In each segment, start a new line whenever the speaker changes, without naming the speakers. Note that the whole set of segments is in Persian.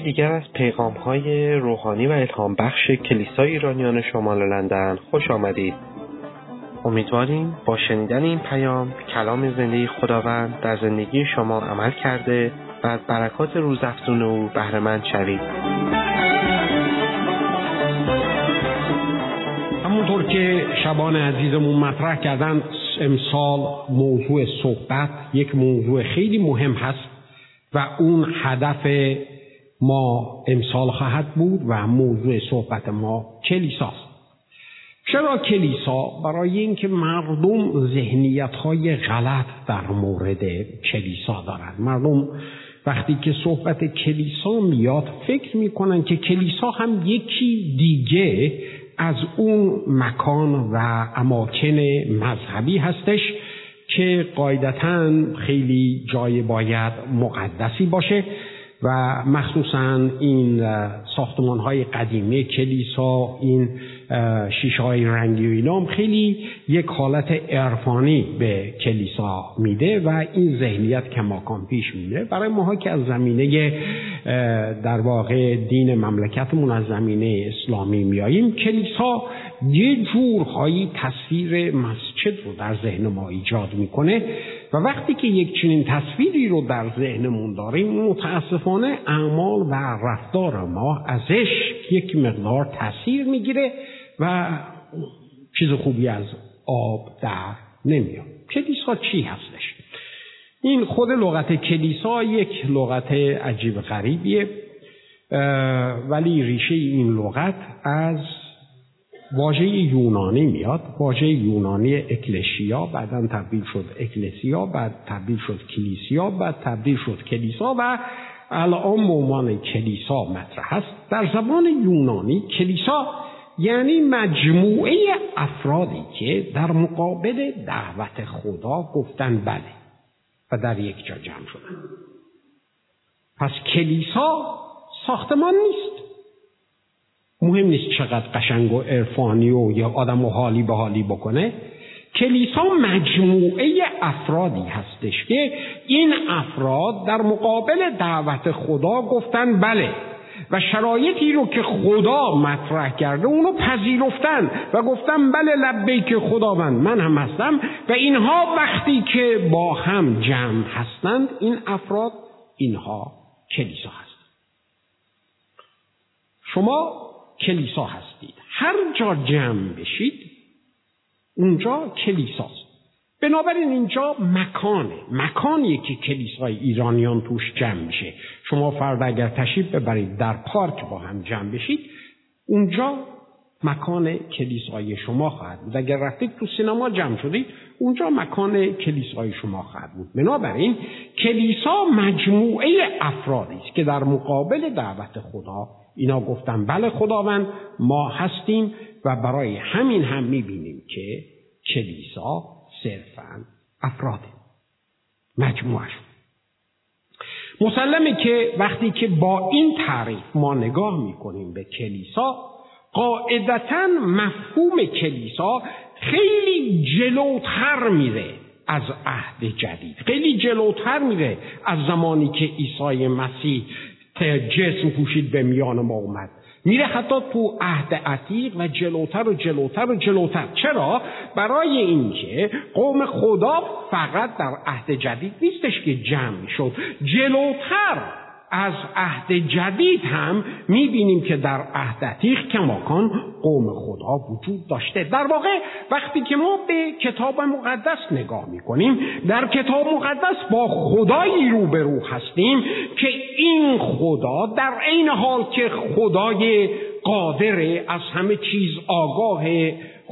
یکی دیگر از پیغام های روحانی و الهام بخش کلیسای ایرانیان شمال لندن خوش آمدید. امیدواریم با شنیدن این پیام کلام زندگی خداوند در زندگی شما عمل کرده و از برکات روزافزون او بهرهمند شوید.
همونطور که شبان عزیزمون مطرح کردن امسال موضوع صحبت یک موضوع خیلی مهم هست و اون هدف ما امسال خواهد بود و موضوع صحبت ما کلیساست چرا کلیسا؟ برای اینکه مردم ذهنیت های غلط در مورد کلیسا دارند. مردم وقتی که صحبت کلیسا میاد فکر می‌کنن که کلیسا هم یکی دیگه از اون مکان و اماکن مذهبی هستش که قاعدتا خیلی جای باید مقدسی باشه. و مخصوصا این ساختمان های قدیمی کلیسا این شیشه های رنگی و اینام خیلی یک حالت عرفانی به کلیسا میده و این ذهنیت کماکان پیش میره. برای ماها که از زمینه در واقع دین مملکتمون از زمینه اسلامی میاییم کلیسا یه جورهایی تصویر مسجد رو در ذهن ما ایجاد می‌کنه و وقتی که یک چنین تصویری رو در ذهنمون داریم متاسفانه اعمال و رفتار ما ازش یک مقدار تاثیر می‌گیره و چیز خوبی از آب در نمیاد. کلیسا چی هستش؟ این خود لغت کلیسا یک لغت عجیب غریبیه ولی ریشه این لغت از واژه یونانی میاد واژه یونانی اکلشیا بعدا تبدیل شد اکلسیا بعد تبدیل شد کلیسیا بعد تبدیل شد کلیسا و الان به عنوان کلیسا مطرح است. در زبان یونانی کلیسا یعنی مجموعه افرادی که در مقابل دعوت خدا گفتن بله و در یک جا جمع شدن. پس کلیسا ساختمان نیست. مهم نیست چقدر قشنگ و عرفانی و یا آدم و حالی به حالی بکنه. کلیسا مجموعه افرادی هستش که این افراد در مقابل دعوت خدا گفتن بله و شرایطی رو که خدا مطرح کرده اونو پذیرفتن و گفتن بله لبیک خداوند من هم هستم و اینها وقتی که با هم جمع هستند این افراد اینها کلیسا هستند. شما کلیسا هستید. هر جا جمع بشید اونجا کلیساست بنابراین اینجا مکانه. مکانیه که کلیسای ایرانیان توش جمع میشه. شما فردا اگر تشریف ببرید در پارک با هم جمع بشید اونجا مکان کلیسای شما خواهد بود. اگر رفتید تو سینما جمع شدید اونجا مکان کلیسای شما خواهد بود. بنابراین کلیسا مجموعه افرادی است که در مقابل دعوت خدا اینا گفتن بله خداوند ما هستیم و برای همین هم می‌بینیم که کلیسا صرفا افراده. مجموعش. مسلمه که وقتی که با این تعریف ما نگاه می‌کنیم به کلیسا قاعدتا مفهوم کلیسا خیلی جلوتر میره از عهد جدید. خیلی جلوتر میره از زمانی که عیسی مسیح جسم پوشید به میان ما اومد. میره حتی تو عهد عتیق و جلوتر و جلوتر و جلوتر. چرا؟ برای اینکه قوم خدا فقط در عهد جدید نیستش که جمع شد. جلوتر از عهد جدید هم می‌بینیم که در عهد عتیق کماکان قوم خدا وجود داشته. در واقع وقتی که ما به کتاب مقدس نگاه می‌کنیم در کتاب مقدس با خدایی روبرو هستیم که این خدا در عین حال که خدای قادر از همه چیز آگاه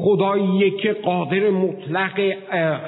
خداییه که قادر مطلق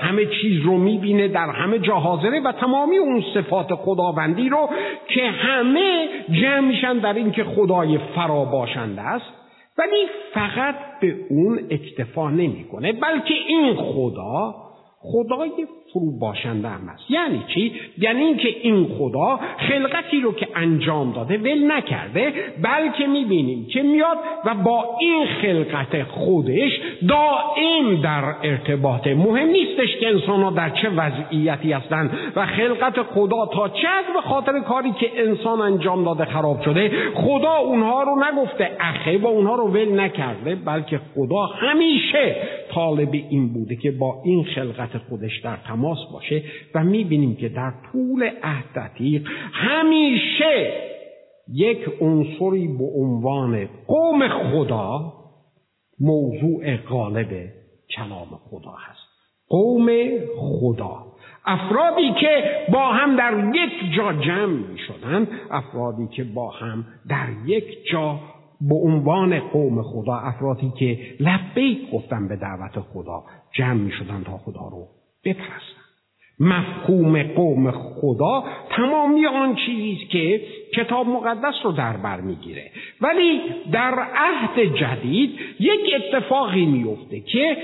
همه چیز رو می‌بینه در همه جا حاضره و تمامی اون صفات خداوندی رو که همه جمع میشن در این که خدای فراباشنده است. ولی فقط به اون اکتفا نمی‌کنه بلکه این خدا خدای فرو باشنده هم است. یعنی چی؟ یعنی اینکه این خدا خلقتی رو که انجام داده ول نکرده بلکه می‌بینیم که میاد و با این خلقت خودش دائم در ارتباط. مهم نیستش که انسان ها در چه وضعیتی هستند و خلقت خدا تا چه به خاطر کاری که انسان انجام داده خراب شده خدا اونها رو نگفته اخه و اونها رو ول نکرده بلکه خدا همیشه طالب این بوده که با این خلقت خودش در تماس باشه و می‌بینیم که در طول عهد همیشه یک عنصری به عنوان قوم خدا موضوع غالب کلام خدا هست. قوم خدا. افرادی که با هم در یک جا جمع می شدن افرادی که با هم در یک جا به عنوان قوم خدا افرادی که لبیک گفتن به دعوت خدا جمع می شدن تا خدا رو بپرستن. مفهوم قوم خدا تمامی آن چیزی که کتاب مقدس رو در بر می‌گیره. ولی در عهد جدید یک اتفاقی میفته که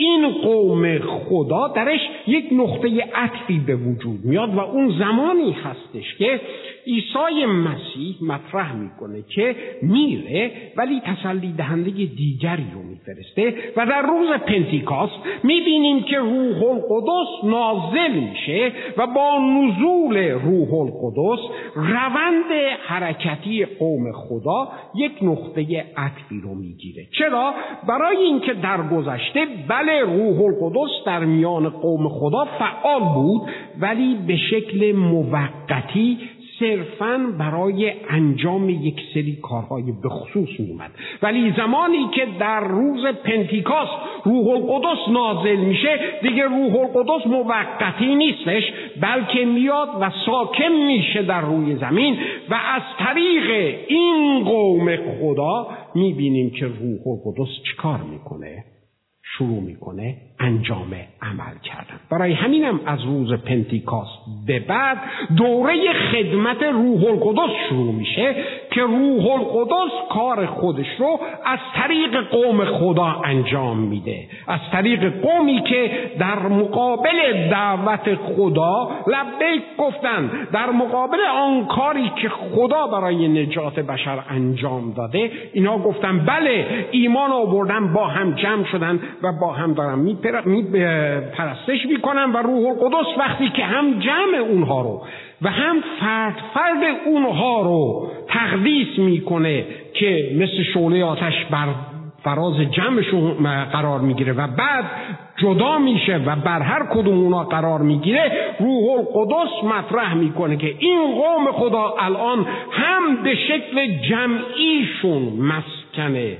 این قوم خدا درش یک نقطه عطفی به وجود میاد و اون زمانی هستش که عیسی مسیح مطرح می‌کنه که میره ولی تسلی دهنده دیگری رو میفرسته و در روز پنتیکاست می‌بینیم که روح القدس نازل میشه و با نزول روح القدس روند حرکتی قوم خدا یک نقطه عطفی رو می‌گیره. چرا؟ برای اینکه در گذشته بله روح القدس در میان قوم خدا فعال بود ولی به شکل موقتی صرفا برای انجام یک سری کارهای به خصوص میومد ولی زمانی که در روز پنتیکاست روح القدس نازل میشه دیگه روح القدس موقتی نیستش بلکه میاد و ساکن میشه در روی زمین و از طریق این قوم خدا می‌بینیم که روح القدس چیکار می‌کنه. شروع می‌کنه انجام عمل کردن. برای همینم از روز پنتیکاست به بعد دوره خدمت روح القدس شروع میشه که روح القدس کار خودش رو از طریق قوم خدا انجام میده. از طریق قومی که در مقابل دعوت خدا لبیک گفتن در مقابل آن کاری که خدا برای نجات بشر انجام داده اینا گفتن بله ایمان آوردن با هم جمع شدن و با هم دارن می پرستش می‌کنن و روح القدس وقتی که هم جمع اونها رو و هم فرد فرد اونها رو تقدیس می‌کنه که مثل شعله آتش بر فراز جمعشون قرار می‌گیره و بعد جدا میشه و بر هر کدوم اونا قرار می‌گیره روح القدس مطرح می‌کنه که این قوم خدا الان هم به شکل جمعیشون مسکن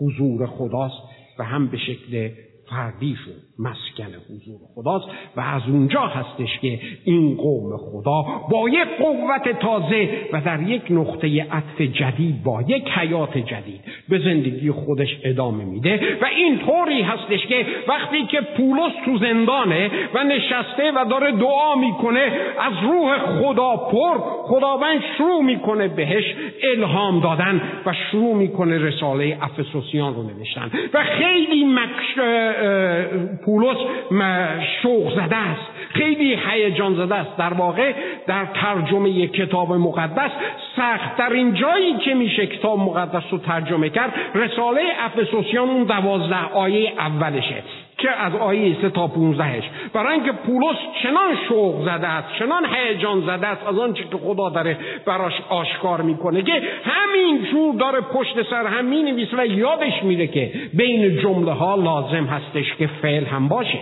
حضور خداست. و هم به شکل فردیشون مسکن حضور خداست و از اونجا هستش که این قوم خدا با یک قوت تازه و در یک نقطه عطف جدید با یک حیات جدید به زندگی خودش ادامه میده و این طوری هستش که وقتی که پولس تو زندانه و نشسته و داره دعا می‌کنه از روح خدا پر خداوند شروع می‌کنه بهش الهام دادن و شروع می‌کنه رساله افسوسیان رو نوشتن. و خیلی مکش پولس شوق زده است. خیلی هیجان زده است. در واقع در ترجمه کتاب مقدس سختترین جایی که میشه کتاب مقدس رو ترجمه کرد رساله افسوسیان اون دوازده آیه اولشه. که از آیه سه تا پونزدهش. برای اینکه پولس چنان شوق زده است چنان هیجان زده است از آنچه که خدا داره براش آشکار می‌کنه که همین جور داره پشت سر هم می‌نویسه و یادش میره که بین جمله ها لازم هستش که فعل هم باشه.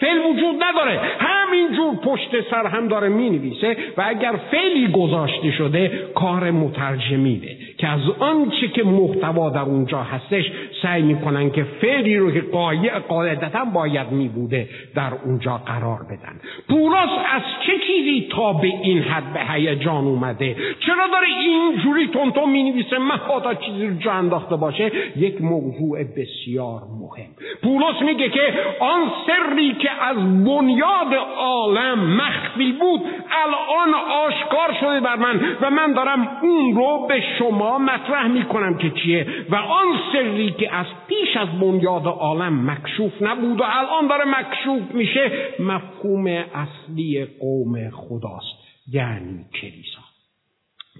فعل وجود نداره. همینجور پشت سر هم داره می نویسه و اگر فعلی گذاشته شده کار مترجمینه که از آنچه که محتوا در اونجا هستش سعی می‌کنن که فعلی رو که قاعدتا باید می بوده در اونجا قرار بدن. پولس از چه چیزی تا به این حد به هیجان اومده؟ چرا داره اینجوری تونتون می نویسه مبادا چیزی رو جا انداخته باشه؟ یک موضوع بسیار مهم. پولس میگه که آن سری که از بنیاد عالم مخفی بود الان آشکار شده بر من و من دارم اون رو به شما مطرح می‌کنم که چیه و آن سری که از پیش از بنیاد عالم مکشوف نبود و الان داره مکشوف میشه مفهوم اصلی قوم خداست یعنی کلیسا.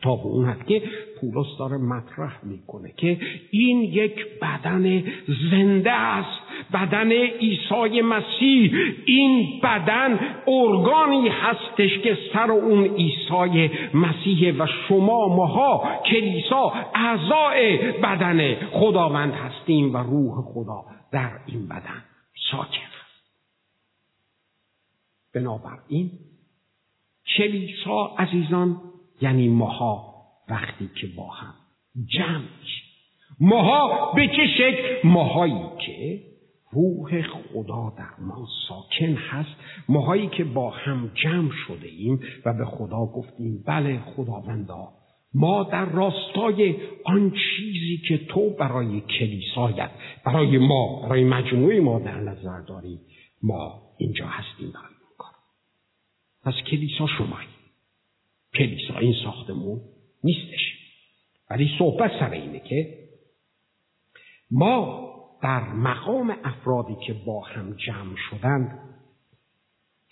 تا به اون حد که پولس داره مطرح می‌کنه که این یک بدن زنده است بدن عیسی مسیح. این بدن ارگانی هستش که سر اون عیسی مسیح و شما ماها کلیسا اعضای بدن خداوند هستیم و روح خدا در این بدن ساکن. بنابراین کلیسا عزیزان یعنی ماها وقتی که با هم جمع ماها به چه شکل؟ ماهایی که روح خدا در ما ساکن هست. ماهایی که با هم جمع شده ایم و به خدا گفتیم بله خداوندا ما در راستای آن چیزی که تو برای کلیسایت برای ما برای مجموعه ما در نظر داری ما اینجا هستیم برای این کار. پس کلیسا شمایی کلیسا این ساختمون نیستش. ولی صحبت سر اینه که ما در مقام افرادی که با هم جمع شدند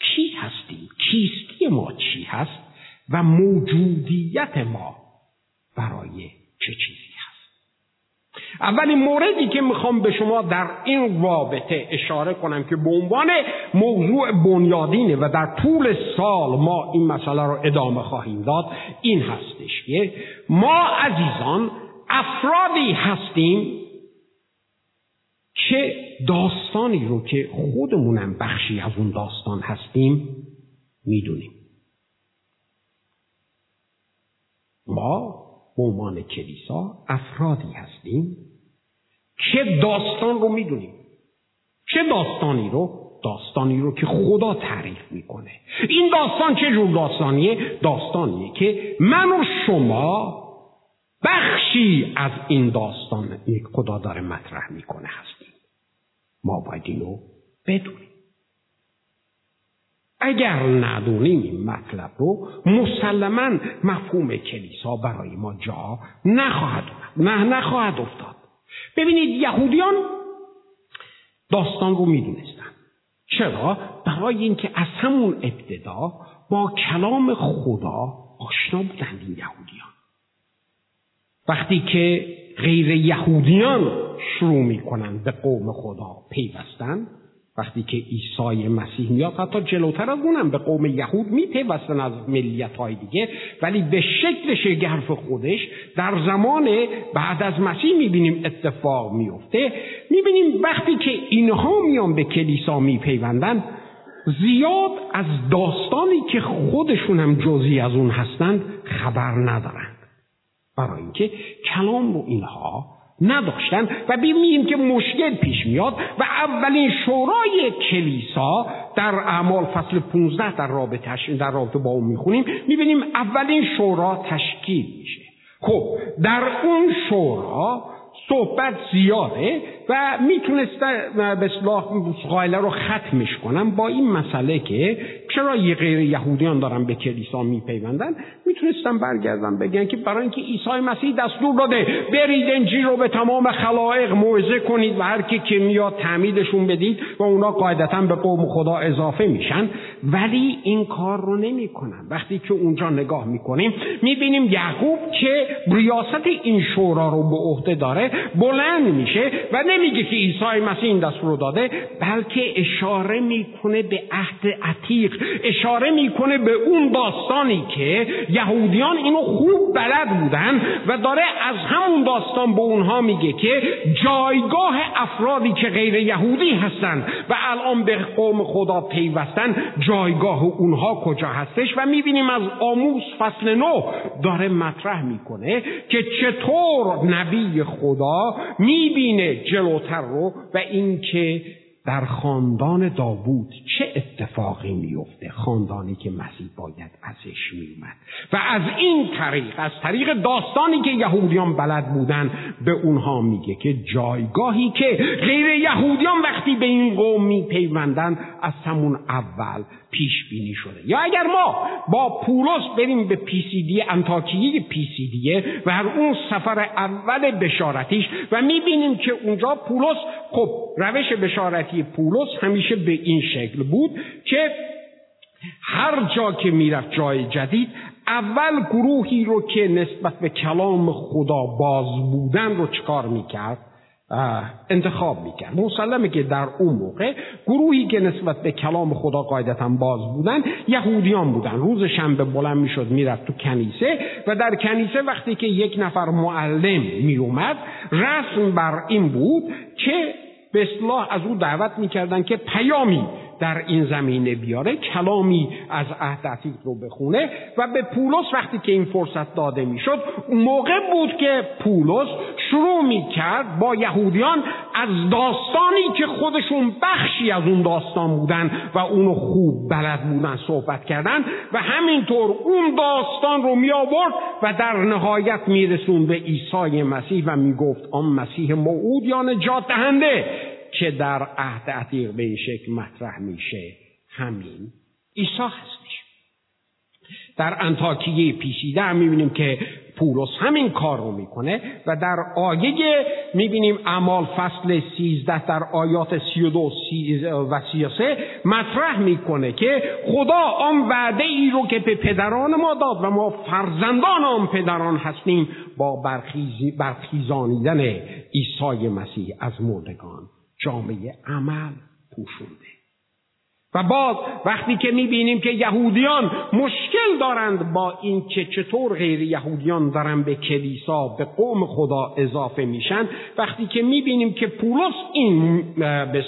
کی هستیم؟ کیستی ما چی هست و موجودیت ما برای چه چیزی؟ اولین موردی که می‌خوام به شما در این رابطه اشاره کنم که به عنوان موضوع بنیادینه و در طول سال ما این مسئله رو ادامه خواهیم داد این هستش که ما عزیزان افرادی هستیم که داستانی رو که خودمونم بخشی از اون داستان هستیم می‌دونیم. ما به عنوان کلیسا افرادی هستیم که داستان رو می‌دونیم. چه داستانی رو؟ داستانی رو که خدا تعریف می‌کنه. این داستان چه جور داستانیه؟ داستانیه که من و شما بخشی از این داستان خدا داره مطرح می‌کنه هستیم. ما باید اینو بدونیم. اگر ندونیم این مطلب رو مسلما مفهوم کلیسا برای ما جا نخواهد نه نخواهد افتاد. ببینید یهودیان داستان رو می‌دونستن. چرا؟ برای اینکه از همون ابتدا با کلام خدا آشنا بودند این یهودیان. وقتی که غیر یهودیان شروع می‌کنند به قوم خدا پیوستن وقتی که عیسی مسیح میاد حتی جلوتر از اونم به قوم یهود میپیوستن از ملیت های دیگه ولی به شکل شگرف خودش در زمان بعد از مسیح می‌بینیم اتفاق میفته می‌بینیم وقتی که اینها میان به کلیسا میپیوندن زیاد از داستانی که خودشون هم جزی از اون هستند خبر ندارند برای اینکه کلام رو اینها نداشتن و ببینیم که مشکل پیش میاد و اولین شورای کلیسا در اعمال فصل 15 در رابطه در رابطه با اون می‌خونیم می‌بینیم اولین شورا تشکیل میشه. خب در اون شورا صحبت زیاده و می‌تونستن به اصلاح قائله رو ختمش کنم با این مسئله که چرا یه غیر یهودیان دارن به کلیسا میپیوندن؟ می‌تونستن برگردن بگن که برای اینکه عیسی مسیح دستور داده برید انجیل رو به تمام خلایق موعظه کنید و هر کی که میاد تعمیدشون بدید و اونا قاعدتا به قوم خدا اضافه میشن. ولی این کار رو نمی‌کنن. وقتی که اونجا نگاه می‌کنیم می‌بینیم یعقوب که ریاست این شورا رو به عهده داره بلند میشه و نمیگه که عیسی مسیح این دستور رو داده بلکه اشاره می‌کنه به عهد عتیق. اشاره می‌کنه به اون داستانی که یهودیان اینو خوب بلد بودن و داره از همون داستان به اونها میگه که جایگاه افرادی که غیر یهودی هستن و الان به قوم خدا پیوستن جایگاه اونها کجا هستش؟ و می‌بینیم از آموز فصل نو داره مطرح می‌کنه که چطور نبی خدا می‌بینه جلوتر رو و اینکه در خاندان داوود چه اتفاقی میفته خاندانی که مسیح باید ازش میومد و از این طریق از طریق داستانی که یهودیان بلد بودن به اونها میگه که جایگاهی که غیر یهودیان وقتی به این قوم میپیوندن از همون اول پیش بینی شده. یا اگر ما با پولس بریم به پیسیدی انتاکیه پیسیدیه و هر اون سفر اول بشارتیش و می‌بینیم که اونجا پولس خب روش بشارتی پولس همیشه به این شکل بود که هر جا که می‌رفت جای جدید اول گروهی رو که نسبت به کلام خدا باز بودن رو چکار می‌کرد؟ انتخاب می‌کرد. مسلمه که در اون موقع گروهی که نسبت به کلام خدا قاعدتا باز بودن یهودیان بودن. روز شنبه بلند می‌شد می‌رفت تو کنیسه و در کنیسه وقتی که یک نفر معلم میومد رسم بر این بود که به اصلاح از او دعوت می‌کردن که پیامی در این زمینه بیاره کلامی از عهد عتیق رو بخونه و به پولس وقتی که این فرصت داده می‌شد موقع بود که پولس شروع می‌کرد با یهودیان از داستانی که خودشون بخشی از اون داستان بودن و اونو خوب بلد بودن صحبت کردن و همینطور اون داستان رو می آورد و در نهایت میرسون به عیسی مسیح و می‌گفت آن مسیح موعود یا نجات دهنده؟ که در عهد عتیق به این شکل مطرح میشه. همین. عیسی هستش. در انتاکیه پیشیده هم می‌بینیم که پولس همین کار رو می‌کنه و در آیه می‌بینیم اعمال فصل سیزده در آیات سی و دو و سی و سه مطرح می‌کنه که خدا آن وعده ای رو که به پدران ما داد و ما فرزندان آن پدران هستیم با برخیزانیدن عیسی مسیح از مردگان. جامعه عمل پوشونده. و باز وقتی که می‌بینیم که یهودیان مشکل دارند با این که چطور غیر یهودیان دارن به کلیسا به قوم خدا اضافه میشن وقتی که می‌بینیم که پولس این به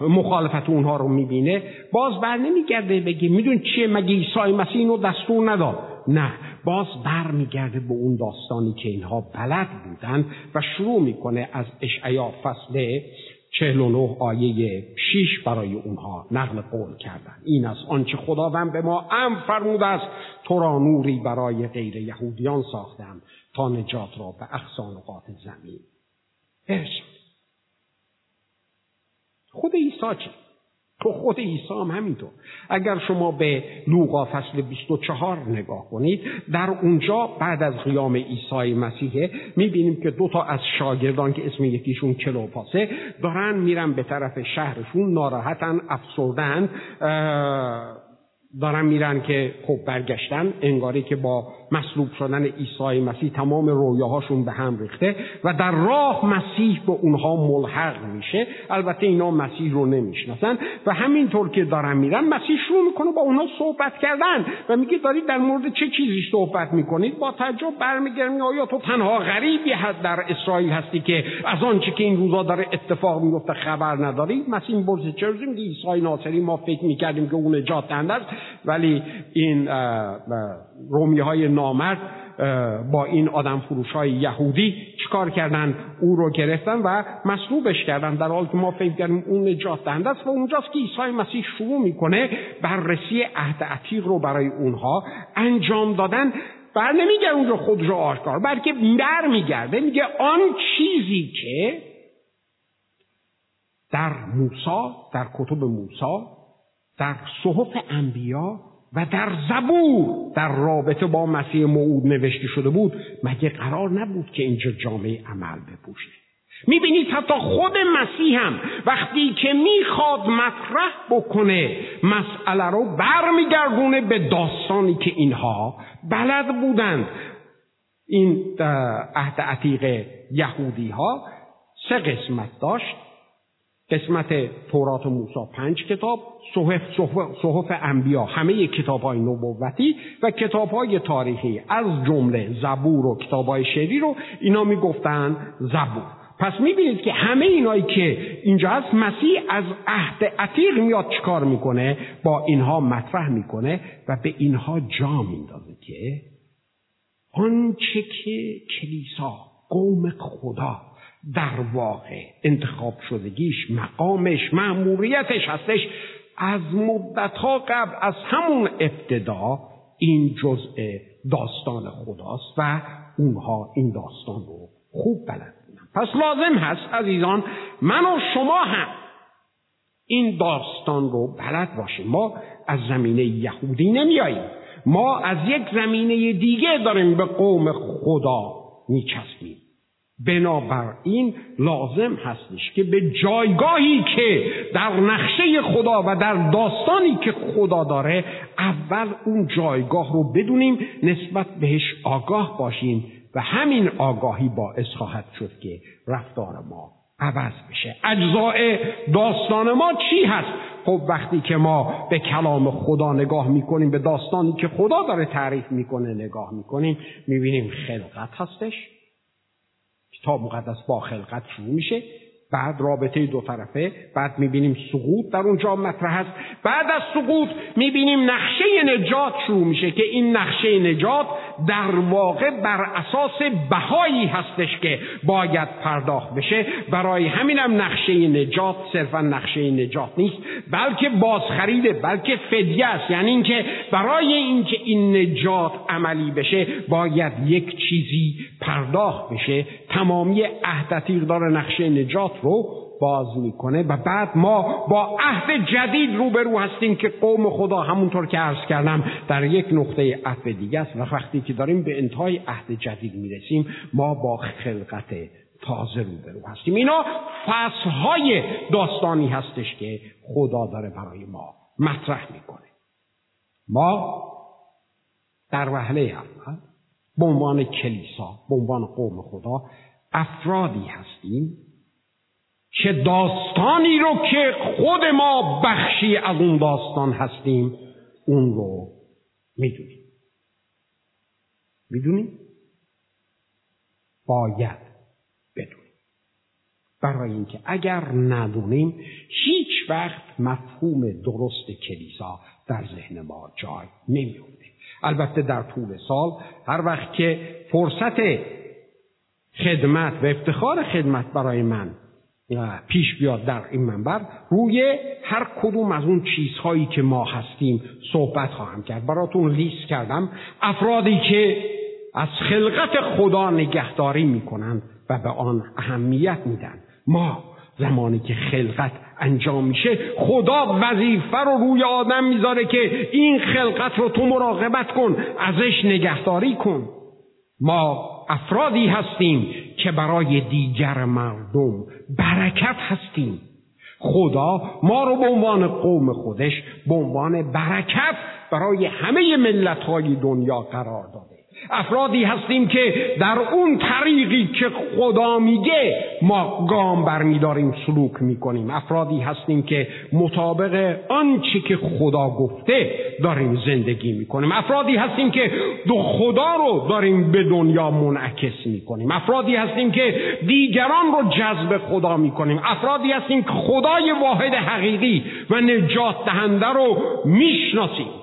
مخالفت اونها رو می‌بینه باز بر نمیگرده بگه میدون چیه مگه عیسی مسیح رو دستور نداد؟ نه باز بر میگرده به اون داستانی که اینها بلد بودن و شروع می‌کنه از اشعیا فصل چهل و نه آیه شیش برای اونها نقل قول کردن این است آنچه خداوند به ما ام فرموده است. تو را نوری برای غیر یهودیان ساختم تا نجات را به اقصا نقاط زمین برسون خود عیسی چی؟ تو خود عیسی هم همینطور. اگر شما به لوقا فصل 24 نگاه کنید در اونجا بعد از قیام عیسی مسیحه می‌بینیم که دو تا از شاگردان که اسم یکیشون کلوپاسه دارن میرن به طرف شهرشون ناراحتن افسردن دارن میرن که خب برگشتن انگاری که با مصلوب شدن عیسی مسیح تمام رویاهاشون به هم ریخته و در راه مسیح به اونها ملحق میشه. البته اینا مسیح رو نمی‌شناسن و همینطور که دارن میرن مسیح شروع می‌کنه با اونها صحبت کردن و میگه دارید در مورد چه چیزی صحبت می‌کنید؟ با تعجب برمیگردن آیا تو تنها غریبی هست در اسرائیل هستی که از آنچه که این روزا داره اتفاق میفته خبر نداری؟ مسیح می‌پرسه چرا میگه عیسی ناصری؟ ما فکر می‌کردیم که اون نجات دهنده ولی این رومی های نامرد با این آدم فروش های یهودی چیکار کردن؟ او رو گرفتن و مصلوبش کردن. در حالی که ما فکر کردیم اون نجات دهنده است و اونجاست که عیسی مسیح شروع می‌کنه بررسی عهد عتیق رو برای اونها انجام دادن. بر نمیگه اونجا خود رو آشکار بلکه بر میگرده. میگه آن چیزی که در موسا در کتب موسا در صحف انبیا و در زبور در رابطه با مسیح موعود نوشته شده بود مگه قرار نبود که اینجا جامعه عمل بپوشه؟ می‌بینید حتی خود مسیح هم وقتی که می‌خواد مطرح بکنه مسئله رو برمیگردونه به داستانی که اینها بلد بودند. این عهد عتیق یهودی ها سه قسمت داشت. قسمت تورات و موسی پنج کتاب صحف, صحف, انبیا همه کتاب های نبوتی و کتاب های تاریخی از جمله زبور و کتاب های شعری رو اینا می‌گفتن زبور. پس می‌بینید که همه اینایی که اینجا هست مسیح از عهد عتیق میاد چکار می‌کنه؟ با اینها مطرح می‌کنه و به اینها جا میندازه که آنچه که کلیسا قوم خدا در واقع انتخاب شدگیش مقامش معموریتش هستش. از مدتها قبل از همون ابتدا این جزء داستان خداست و اونها این داستان رو خوب بلد بودن. پس لازم هست عزیزان من و شما هم این داستان رو بلد باشیم. ما از زمینه یهودی نمیاییم. ما از یک زمینه دیگه داریم به قوم خدا میچسبیم. بنابراین لازم هستش که به جایگاهی که در نقشه خدا و در داستانی که خدا داره اول اون جایگاه رو بدونیم نسبت بهش آگاه باشیم و همین آگاهی باعث خواهد شد که رفتار ما عوض بشه. اجزاء داستان ما چی هست؟ خب وقتی که ما به کلام خدا نگاه می‌کنیم به داستانی که خدا داره تعریف می‌کنه نگاه می‌کنیم می‌بینیم خلقت هستش. کتاب مقدس با خلقت شروع میشه. بعد رابطه دو طرفه بعد می‌بینیم سقوط در اونجا مطرح است. بعد از سقوط می‌بینیم نقشه نجات شروع میشه که این نقشه نجات در واقع بر اساس بهایی هستش که باید پرداخت بشه. برای همینم نقشه نجات صرفا نقشه نجات نیست بلکه بازخریده بلکه فدیه است. یعنی اینکه برای اینکه این نجات عملی بشه باید یک چیزی پرداخت بشه. تمامی عهد دار نقشه نجات رو باز می‌کنه و بعد ما با عهد جدید روبرو هستیم که قوم خدا همونطور که عرض کردم در یک نقطه عهد دیگه است و وقتی که داریم به انتهای عهد جدید می‌رسیم ما با خلقت تازه روبرو هستیم. اینا فصلهای داستانی هستش که خدا داره برای ما مطرح می‌کنه. ما در وهله اول به عنوان کلیسا به عنوان قوم خدا افرادی هستیم که داستانی رو که خود ما بخشی از اون داستان هستیم اون رو می‌دونیم. می‌دونیم؟ باید بدونیم. برای اینکه اگر ندونیم هیچ وقت مفهوم درست کلیسا در ذهن ما جای نمیفته البته در طول سال هر وقت که فرصت خدمت و افتخار خدمت برای من پیش بیاد در این منبر روی هر کدوم از اون چیزهایی که ما هستیم صحبت خواهم کرد. براتون لیست کردم افرادی که از خلقت خدا نگهداری می‌کنند و به آن اهمیت میدن. ما زمانی که خلقت انجام میشه خدا وظیفه رو روی آدم می‌ذاره که این خلقت رو تو مراقبت کن ازش نگهداری کن. ما افرادی هستیم که برای دیگر مردم برکت هستیم. خدا ما رو به عنوان قوم خودش به عنوان برکت برای همه ملت های دنیا قرار داده افرادی هستیم که در اون طریقی که خدا میگه ما گام برمیداریم سلوک می‌کنیم. افرادی هستیم که مطابق آنچه که خدا گفته داریم زندگی می‌کنیم. افرادی هستیم که دو خدا رو داریم به دنیا منعکس می‌کنیم. افرادی هستیم که دیگران رو جذب خدا می‌کنیم. افرادی هستیم که خدای واحد حقیقی و نجات دهنده رو می‌شناسیم.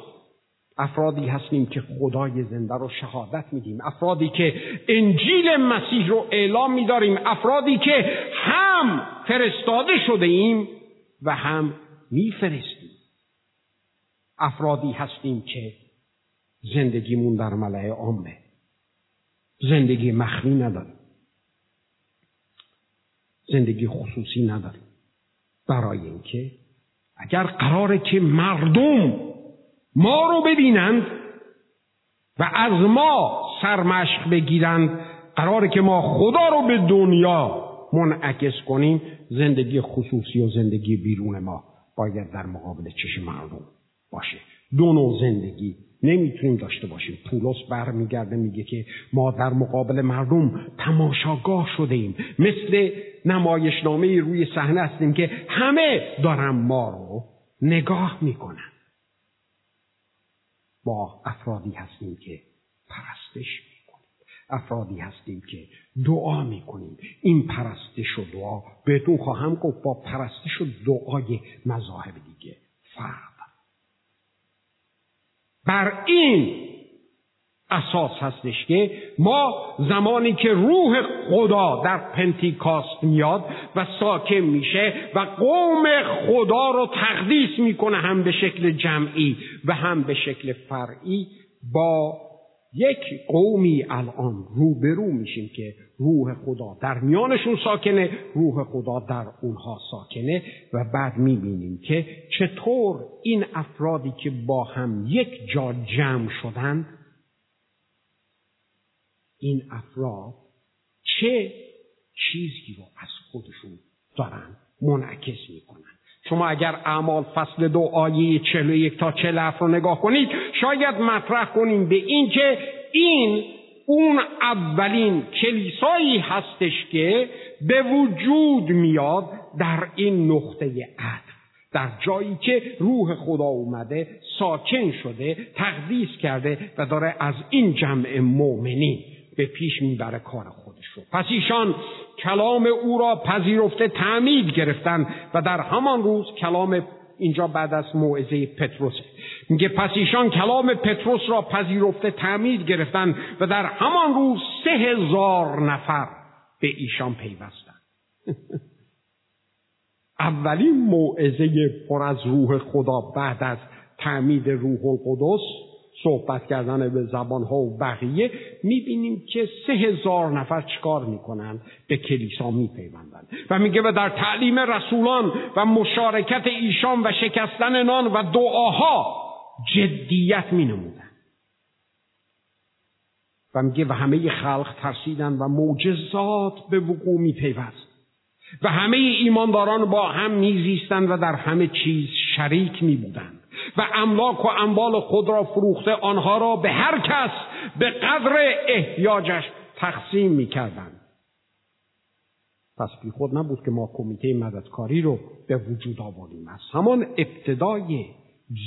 افرادی هستیم که خدای زنده رو شهادت میدیم. افرادی که انجیل مسیح رو اعلام میداریم. افرادی که هم فرستاده شده ایم و هم میفرستیم. افرادی هستیم که زندگیمون در ملعه عامه. زندگی مخفی نداریم. زندگی خصوصی نداریم. برای اینکه اگر قراره که مردم ما رو ببینند و از ما سرمشق بگیرند. قراره که ما خدا رو به دنیا منعکس کنیم. زندگی خصوصی و زندگی بیرون ما باید در مقابل چشم مردم باشه. دو نوع زندگی نمی‌تونیم داشته باشیم. پولس برمیگرده میگه که ما در مقابل مردم تماشاگاه شده ایم. مثل نمایشنامه روی صحنه هستیم که همه دارن ما رو نگاه می‌کنن. با افرادی هستیم که پرستش می‌کنیم. افرادی هستیم که دعا می‌کنیم. این پرستش و دعا بهتون خواهم گفت با پرستش و دعای مذاهب دیگه. فرق بر این اساس هستش که ما زمانی که روح خدا در پنتیکاست میاد و ساکن میشه و قوم خدا رو تقدیس می‌کنه هم به شکل جمعی و هم به شکل فرعی با یک قومی الان روبرو میشیم که روح خدا در میانشون ساکنه روح خدا در اونها ساکنه و بعد می‌بینیم که چطور این افرادی که با هم یک جا جمع شدند این افراد چه چیزی رو از خودشون دارن منعکس می‌کنن؟ شما اگر اعمال فصل دو آیه چلو یک تا چل رو نگاه کنید شاید مطرح کنیم به اینکه این اون اولین کلیسایی هستش که به وجود میاد در این نقطه عطف در جایی که روح خدا اومده ساکن شده تقدیس کرده و داره از این جمع مؤمنین به پیش می‌بره کار خودش رو پس ایشان کلام او را پذیرفته تعمید گرفتن و در همان روز کلام اینجا بعد از موعظه پتروس. میگه پس ایشان کلام پتروس را پذیرفته تعمید گرفتن و در همان روز سه هزار نفر به ایشان پیوستن. اولین موعظه پر از روح خدا بعد از تعمید روح القدس صحبت کردن به زبانها و بقیه می‌بینیم که سه هزار نفر چکار می‌کنن؟ به کلیسا میپیوندن. و میگه و در تعلیم رسولان و مشارکت ایشان و شکستن نان و دعاها جدیت مینمودن. و میگه و همه خلق ترسیدن و معجزات به وقوع میپیوست. و همه ایمانداران با هم میزیستند و در همه چیز شریک میبودند و املاک و اموال خود را فروخته. آنها را به هر کس به قدر احتیاجش تقسیم می‌کردند. پس بی خود نبود که ما کمیته مددکاری رو به وجود آوردیم. از همان ابتدای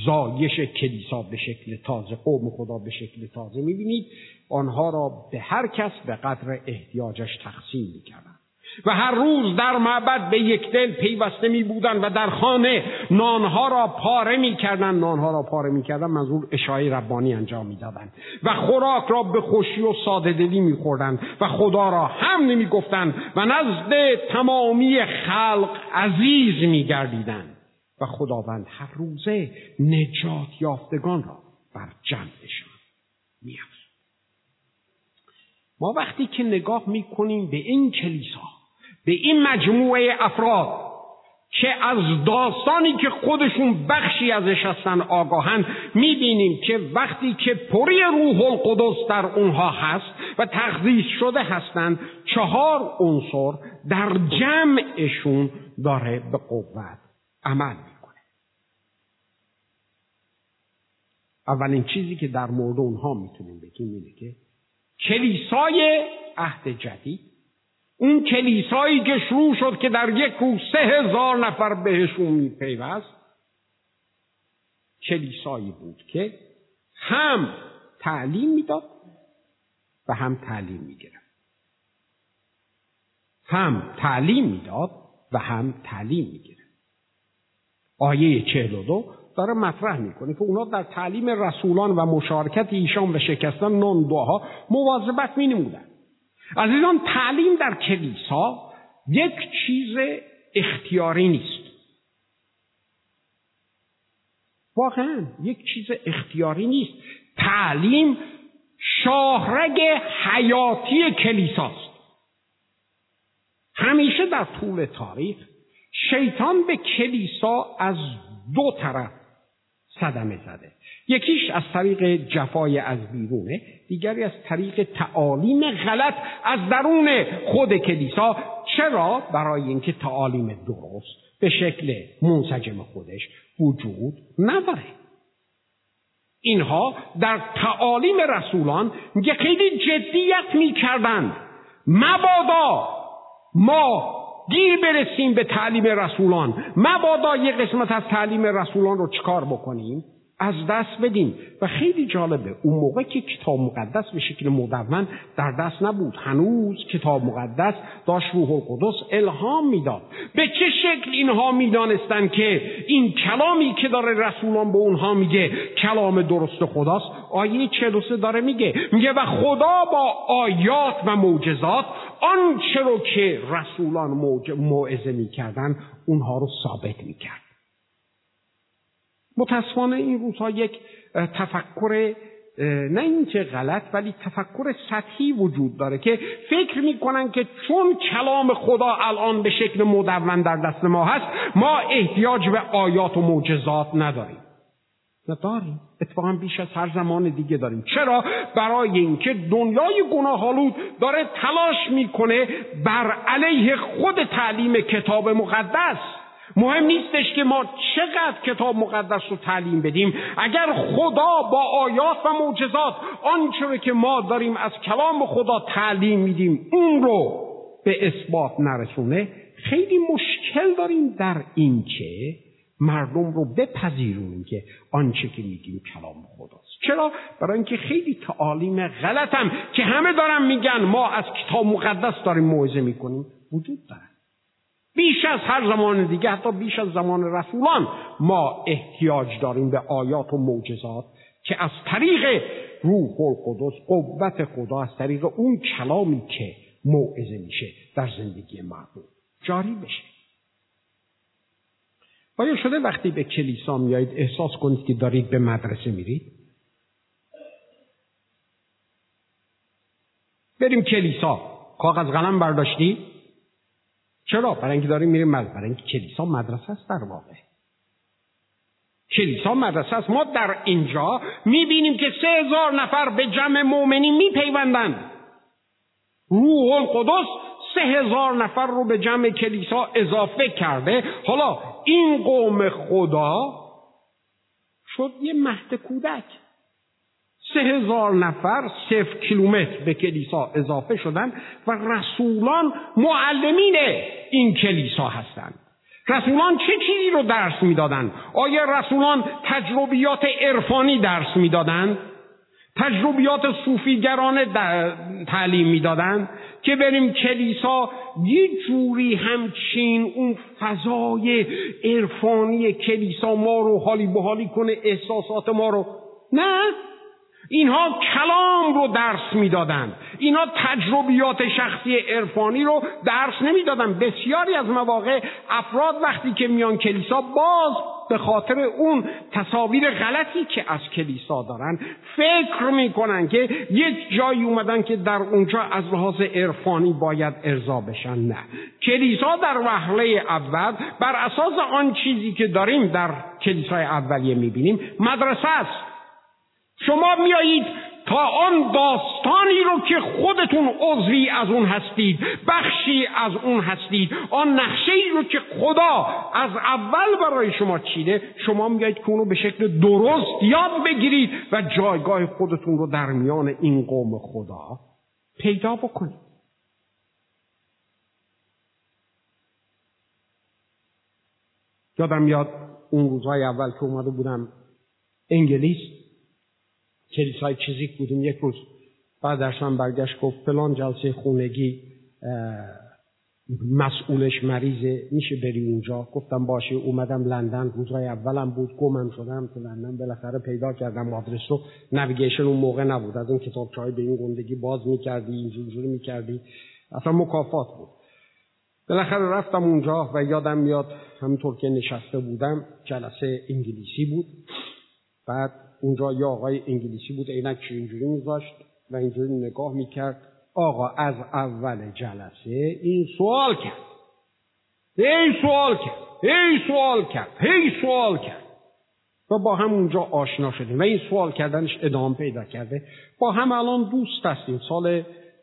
زایش کلیسا به شکل تازه قوم خدا به شکل تازه می‌بینید آنها را به هر کس به قدر احتیاجش تقسیم می‌کردند. و هر روز در معبد به یک دل پیوسته می بودن و در خانه نانها را پاره می کردن. نانها را پاره می کردن منظور اشای ربانی انجام می دادن. و خوراک را به خوشی و ساده دلی می خوردن و خدا را هم نمی گفتن و نزد تمامی خلق عزیز می گردیدن. و خداوند هر روزه نجات یافتگان را بر جمعشان می ما وقتی که نگاه می کنیم به این کلیسا به این مجموعه افراد که از داستانی که خودشون بخشی ازش هستن آگاهن می‌بینیم که وقتی که پری روح القدس در اونها هست و تقدیس شده هستند چهار عنصر در جمعشون داره به قوت عمل می‌کنه. اولین چیزی که در مورد اونها می‌تونیم بگیم اینه که کلیسای عهد جدید اون کلیسایی که شروع شد که در یک روز سه هزار نفر بهشون میپیوست کلیسایی بود که هم تعلیم می‌داد و هم تعلیم می‌گرفت. هم تعلیم می‌داد و هم تعلیم می‌گرفت. آیه چهل و دو داره مطرح می‌کنه که اونا در تعلیم رسولان و مشارکت ایشان و شکستن نان دعاها مواظبت می نمودن عزیزان تعلیم در کلیسا یک چیز اختیاری نیست. واقعا یک چیز اختیاری نیست. تعلیم شاهرگ حیاتی کلیساست. همیشه در طول تاریخ شیطان به کلیسا از دو طرف صدمه زده. یکیش از طریق جفای از بیرونه دیگری از طریق تعالیم غلط از درون خود کلیسا. چرا؟ برای اینکه تعالیم درست به شکل منسجم خودش وجود نداره. اینها در تعالیم رسولان میگه خیلی جدیت می‌کردند. مبادا ما گیر برسیم به تعلیم رسولان. مبادا یه قسمت از تعلیم رسولان رو چکار بکنیم؟ از دست بدیم و خیلی جالبه اون موقع که کتاب مقدس به شکل مدون در دست نبود. هنوز کتاب مقدس داشت روح القدس الهام می‌داد. به چه شکل اینها می‌دانستند که این کلامی که داره رسولان به اونها میگه کلام درست خداست؟ آیه 43 داره میگه. میگه و خدا با آیات و معجزات آنچه رو که رسولان موعظه می‌کردن اونها رو ثابت می‌کرد. متاسفانه این روزها یک تفکر نه اینکه غلط ولی تفکر سطحی وجود داره که فکر می‌کنن که چون کلام خدا الان به شکل مدون در دست ما هست ما احتیاج به آیات و معجزات نداریم. نداریم. اتفاقا بیش از هر زمان دیگه داریم. چرا؟ برای اینکه دنیای گناهالود داره تلاش می‌کنه بر علیه خود تعلیم کتاب مقدس. مهم نیستش که ما چقدر کتاب مقدس رو تعلیم بدیم. اگر خدا با آیات و معجزات آنچه که ما داریم از کلام خدا تعلیم میدیم اون رو به اثبات نرسونه خیلی مشکل داریم در این که مردم رو بپذیرونیم که آنچه که میگیم کلام خداست. چرا؟ برای اینکه خیلی تعالیم غلطم که همه دارن میگن ما از کتاب مقدس داریم موعظه می‌کنیم. وجود داره. بیش از هر زمان دیگه حتی بیش از زمان رسولان ما احتیاج داریم به آیات و معجزات که از طریق روح القدس قوت خدا از طریق اون کلامی که موعظه میشه در زندگی مردم جاری بشه. آیا شده وقتی به کلیسا میایید احساس کنید که دارید به مدرسه میرید؟ بریم کلیسا. کاغذ قلم برداشتی؟ چرا؟ برای اینکه داریم میریم مدرسه برای اینکه کلیسا مدرسه است در واقع. کلیسا مدرسه است. ما در اینجا می‌بینیم که سه هزار نفر به جمع مؤمنین میپیوندند. روح القدس سه هزار نفر رو به جمع کلیسا اضافه کرده. حالا این قوم خدا شد یه مهد کودک. سه هزار نفر صفر کیلومتر به کلیسا اضافه شدن و رسولان معلمین این کلیسا هستند. رسولان چه چیزی رو درس می‌دادند آیا رسولان تجربیات عرفانی درس می‌دادند تجربیات صوفیگرانه تعلیم می‌دادند که بریم کلیسا یه جوری همچین اون فضای عرفانی کلیسا ما رو حالی بحالی کنه احساسات ما رو؟ نه. اینها کلام رو درس می‌دادند. اینها تجربیات شخصی عرفانی رو درس نمی‌دادند. بسیاری از مواقع افراد وقتی که میان کلیسا باز به خاطر اون تصاویر غلطی که از کلیسا دارن فکر می‌کنن که یک جایی اومدن که در اونجا از لحاظ عرفانی باید ارضا بشن. نه. کلیسا در وهله اول بر اساس آن چیزی که داریم در کلیسای اولیه می‌بینیم مدرسه است. شما میایید تا آن داستانی رو که خودتون عضوی از اون هستید بخشی از اون هستید آن نقشه ای رو که خدا از اول برای شما چیده شما میایید که اونو به شکل درست یاد بگیرید و جایگاه خودتون رو در میان این قوم خدا پیدا بکنید. یادم یاد اون روزهای اول که اومده بودم انگلیس کلیسای چیزیک بودیم یک روز. بعدشان برگشت گفت فلان جلسه خونگی مسئولش مریضه میشه بری اونجا؟ گفتم باشه. اومدم لندن. روزهای اولم بود. گمم شدم تو لندن. بالاخره پیدا کردم. آدرس رو. نویگیشن اون موقع نبود. از اون کتاب چای به این گندگی باز می‌کردی. اینجوری می‌کردی. اصلا مکافات بود. بالاخره رفتم اونجا و یادم میاد همونطور که نشسته بودم جلسه انگلیسی بود. بعد اونجا یه آقای انگلیسی بود عینک اینجوری میذاشت و اینجوری نگاه می‌کرد. آقا از اول جلسه این سوال کرد. هی سوال کرد. هی سوال کرد. هی سوال کرد. و با هم اونجا آشنا شدیم و این سوال کردنش ادامه پیدا کرده. با هم الان دوست هستیم. سال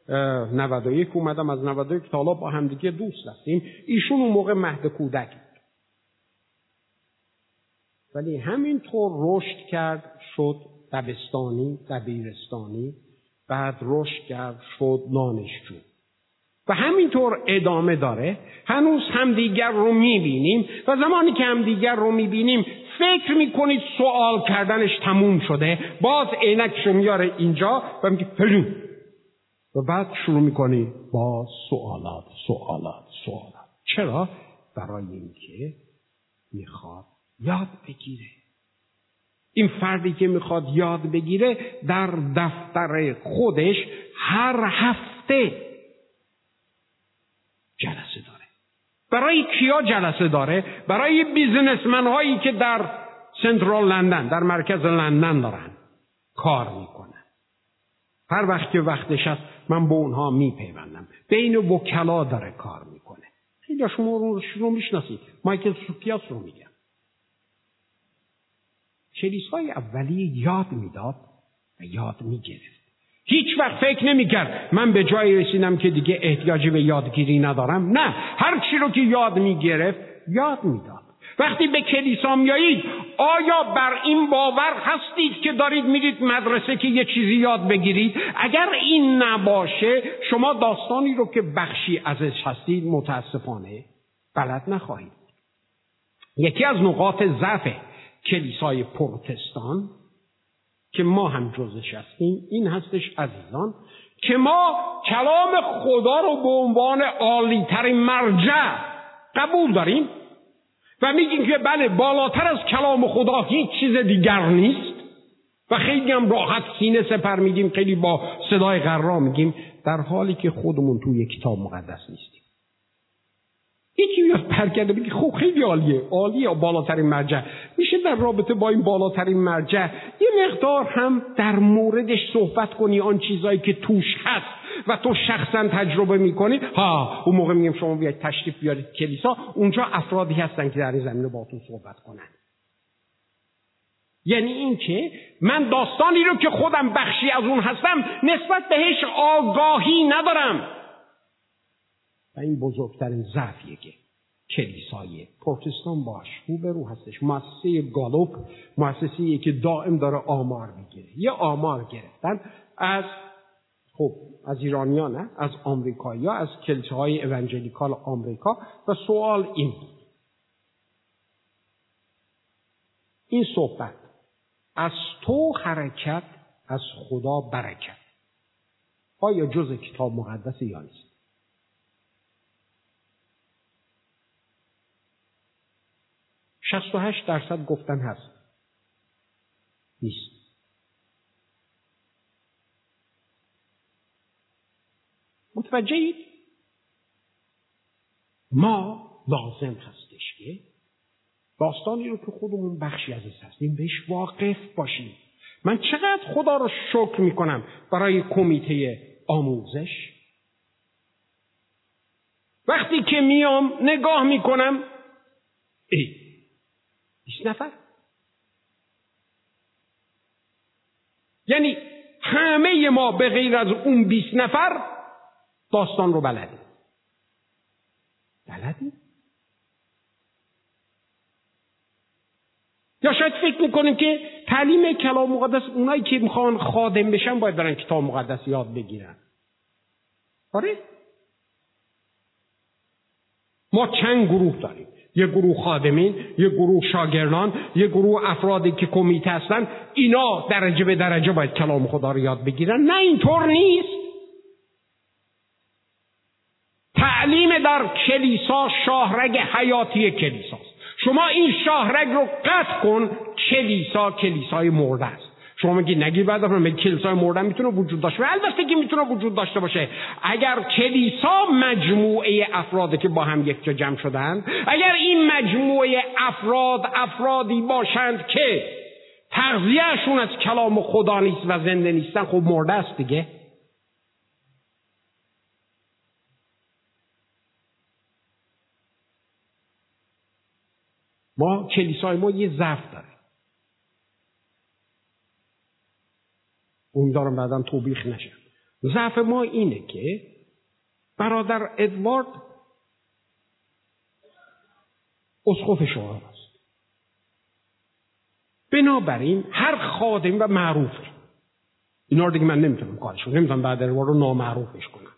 91 اومدم از 91 تا حالا با هم دیگه دوست هستیم. ایشون اون موقع مهد کودک ولی همینطور رشد کرد شد دبستانی دبیرستانی بعد رشد کرد شد دانشجو. و همینطور ادامه داره. هنوز همدیگر رو می‌بینیم و زمانی که همدیگر رو می‌بینیم فکر می‌کنید سوال کردنش تموم شده. باز عینکشو میاره اینجا و میگه فلون و بعد شروع می‌کنی با سوالات سوالات سوالات. چرا؟ برای اینکه می‌خواد یاد بگیره. این فردی که می‌خواد یاد بگیره در دفتر خودش هر هفته جلسه داره. برای کیا جلسه داره؟ برای بیزنسمن هایی که در سنترال لندن در مرکز لندن دارن. کار می‌کنن. هر وقت که وقتش هست من به اونها میپیوندم. بین وکلا داره کار می‌کنه. خیلی شما رو, رو می‌شناسید. مایکل سوکیاس رو میگم. کلیسای اولی یاد می‌داد و یاد می‌گرفت. هیچ وقت فکر نمی‌کرد من به جایی رسیدم که دیگه احتیاجی به یادگیری ندارم. نه هر چی رو که یاد می‌گرفت یاد می‌داد. وقتی به کلیسا میایید آیا بر این باور هستید که دارید میرید مدرسه که یه چیزی یاد بگیرید؟ اگر این نباشه شما داستانی رو که بخشی ازش هستید متاسفانه بلد نخواهید. یکی از نقاط ضعف کلیسای پروتستان که ما هم جزش هستیم این هستش عزیزان که ما کلام خدا رو به عنوان عالیترین مرجع قبول داریم و میگیم که بله بالاتر از کلام خدا هیچ چیز دیگر نیست و خیلی هم راحت سینه سپر میگیم خیلی با صدای قرار میگیم در حالی که خودمون توی کتاب مقدس نیستیم. یکی بیاد پر کرده بگی خب خیلی عالیه عالیه بالاترین مرجع. میشه در رابطه با این بالاترین مرجع یه مقدار هم در موردش صحبت کنی آن چیزایی که توش هست و تو شخصا تجربه می‌کنی. ها اون موقع میگم شما بیاید تشریف بیارید کلیسا اونجا افرادی هستن که در این زمینه تو صحبت کنن. یعنی اینکه من داستانی رو که خودم بخشی از اون هستم نسبت بهش آگاهی ندارم. این بزرگترین ضعفیه که کلیسای پروتستان باش رو هستش. مؤسسه گالوپ مؤسسه که دائم داره آمار می‌گیره. یه آمار گرفتن از خب از ایرانیا نه از آمریکایی از کلیسه های اونجلیکال آمریکا و سوال این این صحبت از تو حرکت از خدا برکت. آیا جز کتاب مقدس یا نیست؟ 68 درصد گفتن هست. نیست. متوجهید ما لازم هستش که داستانی رو که خودمون بخشی ازش هستیم. بهش واقف باشیم. من چقدر خدا رو شکر می‌کنم برای کمیته آموزش. وقتی که میام نگاه می‌کنم ای 20 نفر. یعنی همه ما به غیر از اون 20 نفر داستان رو بلدیم. بلدیم؟ یا شاید فکر می‌کنیم که تعلیم کلام مقدس اونایی که می‌خوان خادم بشن باید برن کتاب مقدس یاد بگیرن. آره؟ ما چند گروه داریم. یه گروه خادمین یه گروه شاگردان یه گروه افرادی که کمیته هستن اینا درجه به درجه باید کلام خدا رو یاد بگیرن. نه اینطور نیست. تعلیم در کلیسا شاهرگ حیاتی کلیساست. شما این شاهرگ رو قطع کن کلیسا کلیسای مرده است. شما میگی نگی بعد میگی کلیسای مردن می‌تونه وجود داشته باشه؟ البته که می‌تونه وجود داشته باشه. اگر کلیسا مجموعه افرادی که با هم یک جا جمع شدن اگر این مجموعه افراد افرادی باشند که تغذیهشون از کلام خدا نیست و زنده نیستن خب مرده است دیگه. ما کلیسای ما یه ضعف داره امیدوارم بعدا توبیخ نشه. ضعف ما اینه که برادر ادوارد اسقف شما است. بنابراین هر خادم و معروفه. اینا رو دیگه من نمی‌تونم کارشون نمی‌تونم بعد ادوارد رو نامعروفش کنم.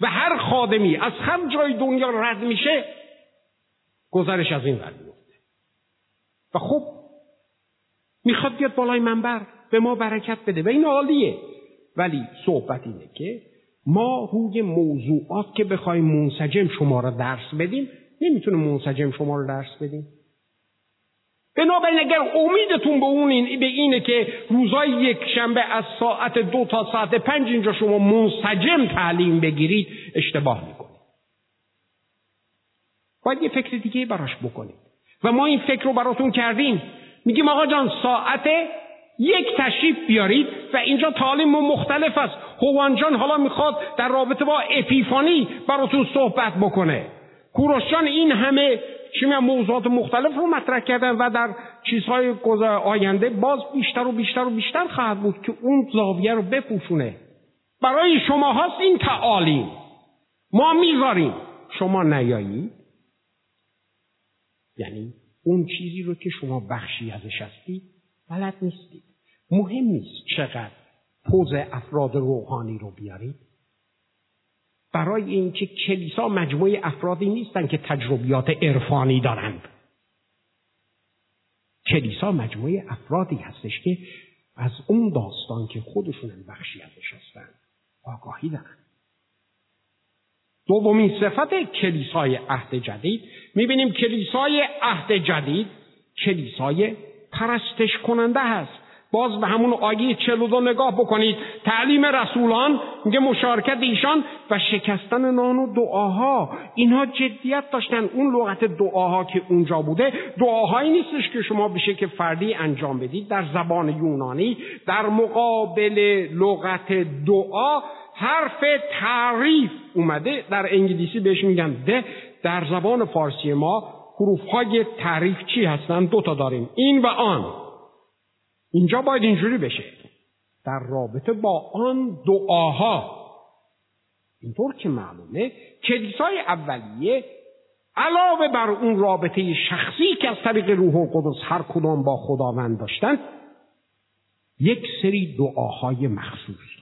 و هر خادمی از هر جای دنیا رد میشه گذرش از این ور میفته و خب می‌خواد بیاد بالای منبر. به ما برکت بده. و این عالیه. ولی صحبت اینه که ما روی موضوعات که بخوایم منسجم شما را درس بدیم نمی‌تونه منسجم شما رو درس بدیم. بنابراین اگر امیدتون به اون این به اینه که روزای یک شنبه از ساعت دو تا ساعت پنج اینجا شما منسجم تعلیم بگیرید اشتباه می‌کنید. باید یه فکر دیگه براش بکنید. و ما این فکر رو براتون کردیم. میگیم آقا جان ساعت یک تشریف بیارید و اینجا تعلیم مختلف است. هوان جان حالا می‌خواد در رابطه با اپیفانی براتون صحبت بکنه. کوروش جان این همه چی موضوعات مختلف رو مطرح کردن و در چیزهای آینده باز بیشتر و بیشتر و بیشتر خواهد بود که اون زاویه رو بپوشونه. برای شما هاست این تعالیم. ما می‌ذاریم شما نیایید. یعنی اون چیزی رو که شما بخشی ازش هستید بلد نیستید. مهم نیست چقدر پوز افراد روحانی رو بیارید. برای اینکه کلیسا مجموعه افرادی نیستند که تجربیات عرفانی دارند. کلیسا مجموعه افرادی هستش که از اون داستان که خودشون بخشی ازش هستند آگاهی دارند دومین صفت کلیسای عهد جدید می‌بینیم کلیسای عهد جدید کلیسای پرستش کننده هست. باز به همون آیه دو نگاه بکنید. تعلیم رسولان میگه مشارکت ایشان و شکستن نان و دعاها. اینها جدیت داشتن. اون لغت دعاها که اونجا بوده دعاهایی نیستش که شما به شکل فردی انجام بدید. در زبان یونانی در مقابل لغت دعا حرف تعریف اومده. در انگلیسی بهش میگن ده. در زبان فارسی ما حروف های تعریف چی هستن؟ دو تا داریم. این و آن. اینجا باید اینجوری بشه. در رابطه با آن دعاها. اینطور که معلومه کلیسای اولیه علاوه بر اون رابطه شخصی که از طریق روح القدس هر کدام با خداوند داشتن یک سری دعاهای مخصوص.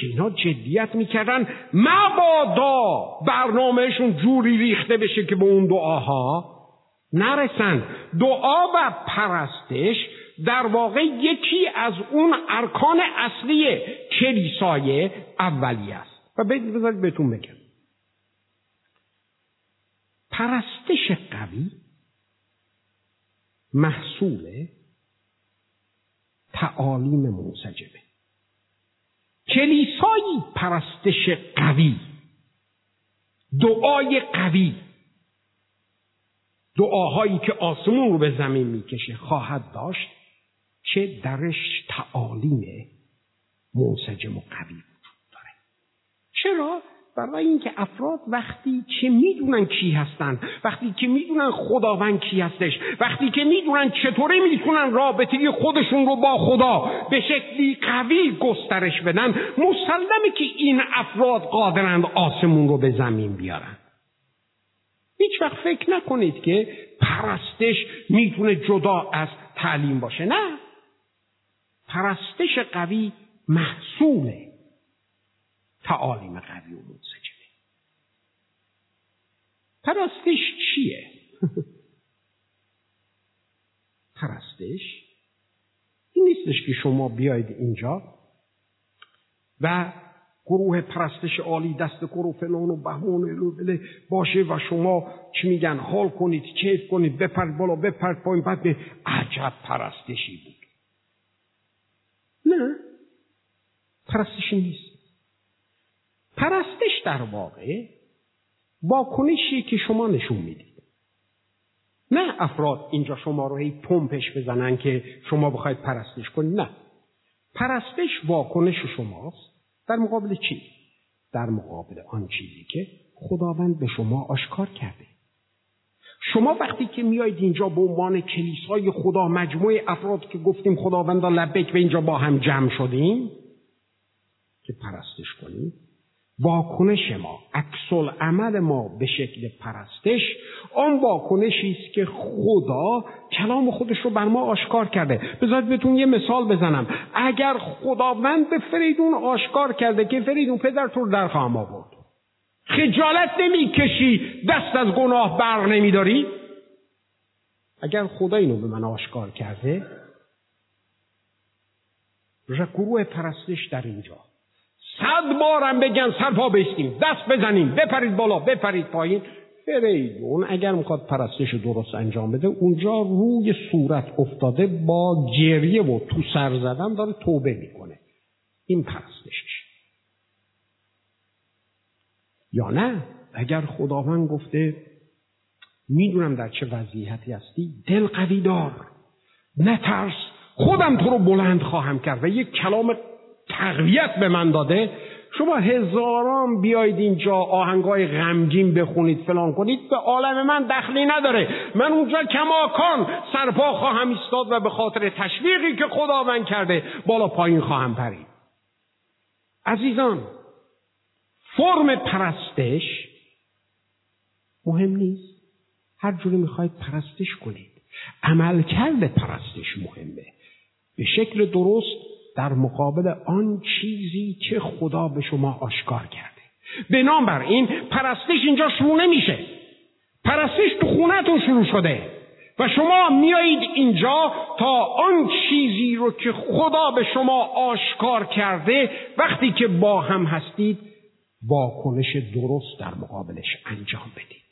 که اینا جدیت می‌کردن. مبادا برنامهشون جوری ریخته بشه که به اون دعاها نرسن. دعا و پرستش در واقع یکی از اون ارکان اصلی کلیسای اولی است. و بذارید بهتون بگم. پرستش قوی محصول تعالیم منسجمه کلیسایی پرستش قوی. دعای قوی. دعاهایی که آسمون رو به زمین می‌کشه خواهد داشت که درش تعالیم منسجم و قوی وجود داره. چرا؟ برای اینکه افراد وقتی که می‌دونن کی هستن وقتی که می‌دونن خداوند کی هستش وقتی که می‌دونن چطوری می‌تونن رابطه خودشون رو با خدا به شکلی قوی گسترش بدن مسلمه که این افراد قادرند آسمون رو به زمین بیارن. هیچ وقت فکر نکنید که پرستش می‌تونه جدا از تعلیم باشه. نه. پرستش قوی محصول تعالیم قوی و پرستش چیه؟ پرستش؟ این نیستش که شما بیاید اینجا و گروه پرستش عالی دست کرو فلان و بهمان بله باشه و شما چی میگن حال کنید کیف کنید بپرد بالا بپرد پایین بعد به عجب پرستشی بود. نه. پرستشی نیست. پرستش در واقع واکنشی که شما نشون می‌دید. نه افراد اینجا شما رو هی پمپش بزنن که شما بخواید پرستش کنید. نه. پرستش واکنش شماست. در مقابل چی؟ در مقابل آن چیزی که خداوند به شما آشکار کرده. شما وقتی که میایید اینجا به عنوان کلیسای خدا مجموعه افراد که گفتیم خداوند لبک به اینجا با هم جمع شدیم که پرستش کنیم واکنش ما عکس عمل ما به شکل پرستش آن واکنشی است که خدا کلام خودش رو بر ما آشکار کرده. بذارید بهتون یه مثال بزنم. اگر خداوند به فریدون آشکار کرده که فریدون پدر تو رو در خواهم آورد. خجالت نمی‌کشی دست از گناه بر نمیداری؟ اگر خدا اینو به من آشکار کرده گروه پرستش در اینجا. صد بارم بگن سرپا بیستیم دست بزنیم. بپرید بالا بپرید پایین. اون اگر می‌خواد پرستش درست انجام بده اونجا روی صورت افتاده با گریه و تو سر زدن داره توبه می‌کنه. این پرستشش یا نه؟ اگر خداوند گفته می‌دونم در چه وضعیتی هستی دل قوی دار. نترس. خودم تو رو بلند خواهم کرد و یک کلام تقویت به من داده شما هزاران بیاید اینجا آهنگای غمگین بخونید فلان کنید به عالم من دخلی نداره. من اونجا کماکان سرپا خواهم ایستاد و به خاطر تشویقی که خداوند کرده بالا پایین خواهم پرید. عزیزان فرم پرستش مهم نیست. هر جوری می‌خواید پرستش کنید. عملکرد پرستش مهمه. به شکل درست در مقابل آن چیزی که خدا به شما آشکار کرده. بنابراین پرستش اینجا شروع نمیشه. پرستش تو خونتون شروع شده. و شما میایید اینجا تا آن چیزی رو که خدا به شما آشکار کرده وقتی که با هم هستید واکنش درست در مقابلش انجام بدید.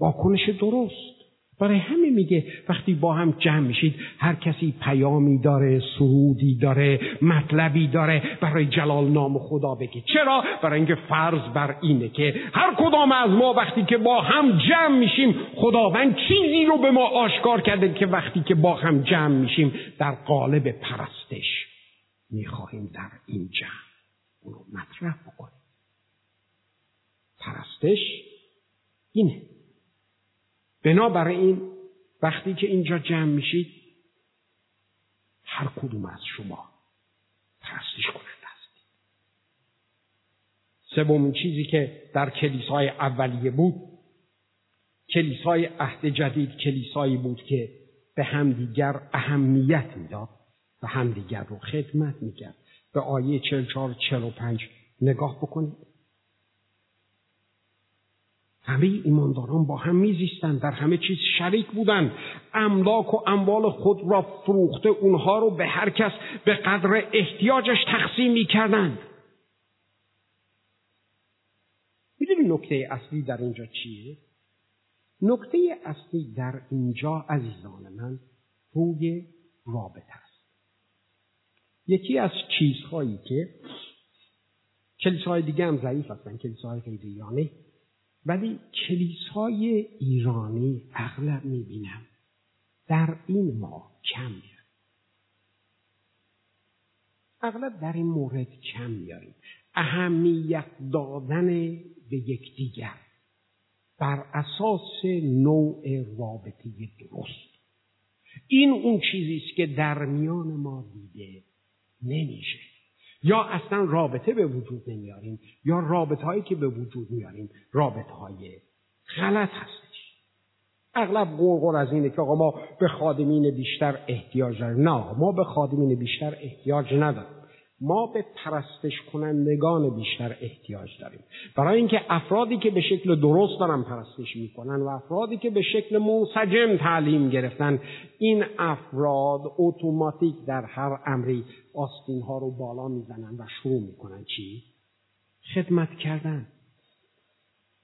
واکنش درست. برای همه میگه وقتی با هم جمع میشید هر کسی پیامی داره سرودی داره مطلبی داره برای جلال نام خدا بگه. چرا؟ برای اینکه فرض بر اینه که هر کدام از ما وقتی که با هم جمع میشیم خداوند چیزی رو به ما آشکار کرده که وقتی که با هم جمع میشیم در قالب پرستش می‌خواهیم در این جمع اونو مطرح بکنیم. پرستش اینه. بنابراین وقتی که اینجا جمع میشید هر کدوم از شما پرستش کننده هستید سومین چیزی که در کلیسای اولیه بود کلیسای عهد جدید کلیسایی بود که به همدیگر اهمیت می‌داد و همدیگر رو خدمت می‌کرد. به آیه 44 45 نگاه بکنید. همه ایمانداران با هم میزیستند در همه چیز شریک بودند. املاک و اموال خود را فروخته اونها رو به هر کس به قدر احتیاجش تقسیم می‌کردند. می‌دونی نکته اصلی در اینجا چیه؟ نکته اصلی در اینجا عزیزان من روی رابطه است. یکی از چیزهایی که کلیساهای دیگه هم ضعیف هستن کلیساهای غیریانه ولی کلیسای ایرانی اغلب می‌بینم در این ما کم میاد. اغلب در این مورد کم میاریم. اهمیت دادن به یکدیگر بر اساس نوع رابطه درست. این اون چیزی است که در میان ما دیده نمیشه. یا اصلا رابطه به وجود نمیاریم یا رابطه هایی که به وجود میاریم رابطه های غلط هستش. اغلب غرغر از اینه که آقا ما به خادمین بیشتر احتیاج داریم. نه ما به خادمین بیشتر احتیاج نداریم. ما به پرستش کنندگان بیشتر احتیاج داریم برای اینکه افرادی که به شکل درست دارن پرستش می‌کنن و افرادی که به شکل منسجم تعلیم گرفتن این افراد اتوماتیک در هر امری آستین ها رو بالا می‌زنن و شروع می‌کنن چی؟ خدمت کردن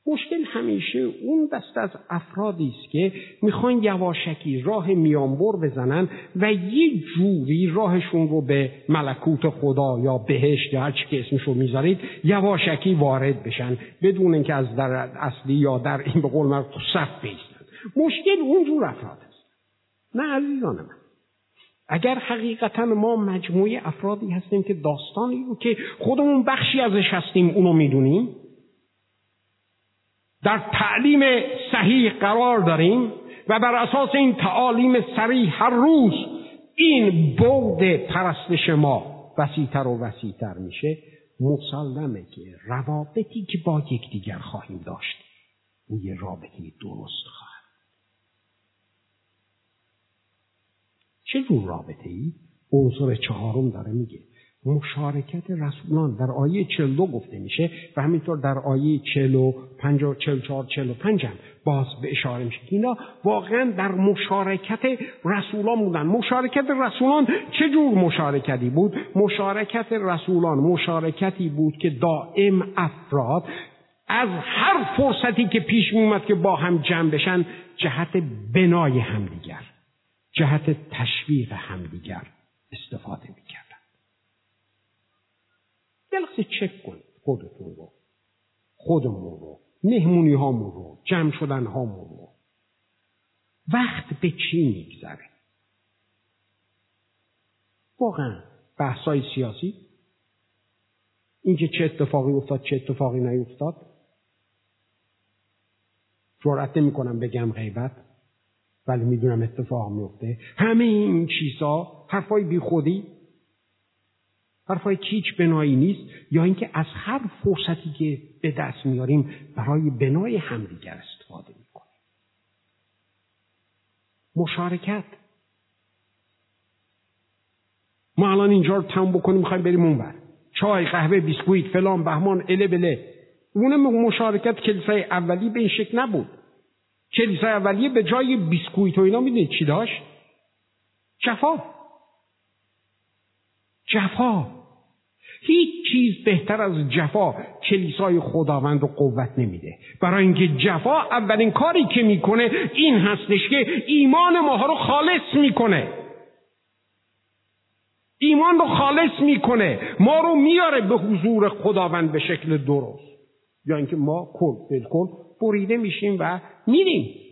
مشکل همیشه اون دست از افرادی است که می‌خوان یواشکی راه میانبر بزنن و یه جوری راهشون رو به ملکوت خدا یا بهشت یا هرچی که اسمشو می‌ذارید یواشکی وارد بشن بدون اینکه از در اصلی یا در این به قول تو صف بیستن. مشکل اونجور افراد است. نه عزیزان من. اگر حقیقتا ما مجموعه افرادی هستیم که داستانی رو که خودمون بخشی ازش هستیم اونو می‌دونیم در تعلیم صحیح قرار داریم و بر اساس این تعالیم صریح هر روز این بود پرستش ما وسیعتر و وسیعتر میشه. مسلمه که روابطی که با یکدیگر خواهیم داشت او رابطه درست خواهد چه جور رابطه ای؟ عنصر چهارم داره میگه. مشارکت رسولان در آیه 42 گفته میشه و همینطور در آیه 45 و 44 45 هم باز به اشاره میشه اینا واقعا در مشارکت رسولان بودن. مشارکت رسولان چه جور مشارکتی بود؟ مشارکت رسولان مشارکتی بود که دائم افراد از هر فرصتی که پیش میومد که با هم جمع بشن جهت بنای همدیگر جهت تشویق همدیگر استفاده می‌کردن لحظه چک کنید خودتون رو. خودمون رو. مهمونی هامون رو. جمع شدن هامون رو. وقت به چی میگذره؟ واقعا بحثای سیاسی؟ اینکه چه اتفاقی افتاد چه اتفاقی نیفتاد؟ جرأت نمی کنم بگم غیبت ولی می‌دونم اتفاق میفته همه این چیزها حرفای بی حرفای کیچ بنایی نیست یا اینکه از هر فرصتی که به دست میاریم برای بنای همدیگر استفاده می‌کنیم. مشارکت. ما الان اینجا رو تم بکنیم می‌خوایم بریم اونور چای قهوه بیسکویت فلان بهمان اله بله. اون مشارکت کلیسای اولی به این شکل نبود. کلیسای اولیه به جای بیسکویت و اینا می‌دونید چی داشت؟ جفا جفا. هیچ چیز بهتر از جفا کلیسای خداوند و قوت نمیده. برای اینکه جفا اولین کاری که می‌کنه این هستش که ایمان ماها رو خالص می‌کنه. ایمان رو خالص می‌کنه. ما رو میاره به حضور خداوند به شکل درست. یا اینکه ما کل بالکل بریده میشیم و میریم.